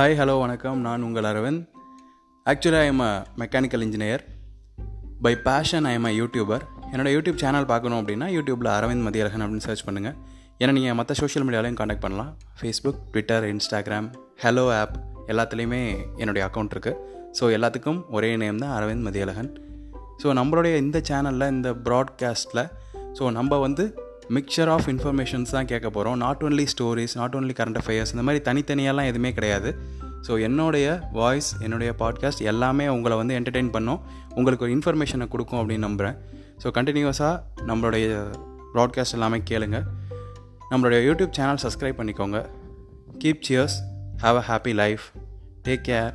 Hi hello வணக்கம். நான் உங்கள் Aravind. Actually I am a mechanical engineer by passion I am a YouTuber என்னோடய YouTube channel பார்க்கணும் அப்படின்னா யூடியூப்பில் அரவிந்த் மதியழகன் அப்படின்னு சர்ச் பண்ணுங்கள் ஏன்னா நீங்கள் மற்ற சோஷியல் மீடியாலையும் காண்டாக்ட் பண்ணலாம். Facebook Twitter Instagram Hello app எல்லாத்துலேயுமே என்னுடைய அக்கௌண்ட் இருக்குது ஸோ எல்லாத்துக்கும் ஒரே நேம் தான் அரவிந்த் மதியழகன். ஸோ நம்மளுடைய இந்த சேனலில் இந்த ப்ராட்காஸ்ட்டில் ஸோ நம்ம வந்து மிக்சர் ஆஃப் இன்ஃபர்மேஷன்ஸ் தான் கேட்க போகிறோம் not only stories not only current affairs இந்த மாதிரி தனித்தனியெல்லாம் எதுவுமே கிடையாது. ஸோ என்னுடைய வாய்ஸ் என்னுடைய பாட்காஸ்ட் எல்லாமே உங்களை வந்து என்டர்டெயின் பண்ணும். உங்களுக்கு ஒரு இன்ஃபர்மேஷனை கொடுக்கும் அப்படின்னு நம்புகிறேன் ஸோ கண்டினியூஸாக நம்மளுடைய ப்ராட்காஸ்ட் எல்லாமே கேளுங்க. நம்மளுடைய யூடியூப் சேனல் சப்ஸ்கிரைப் பண்ணிக்கோங்க. Keep cheers have a happy life take care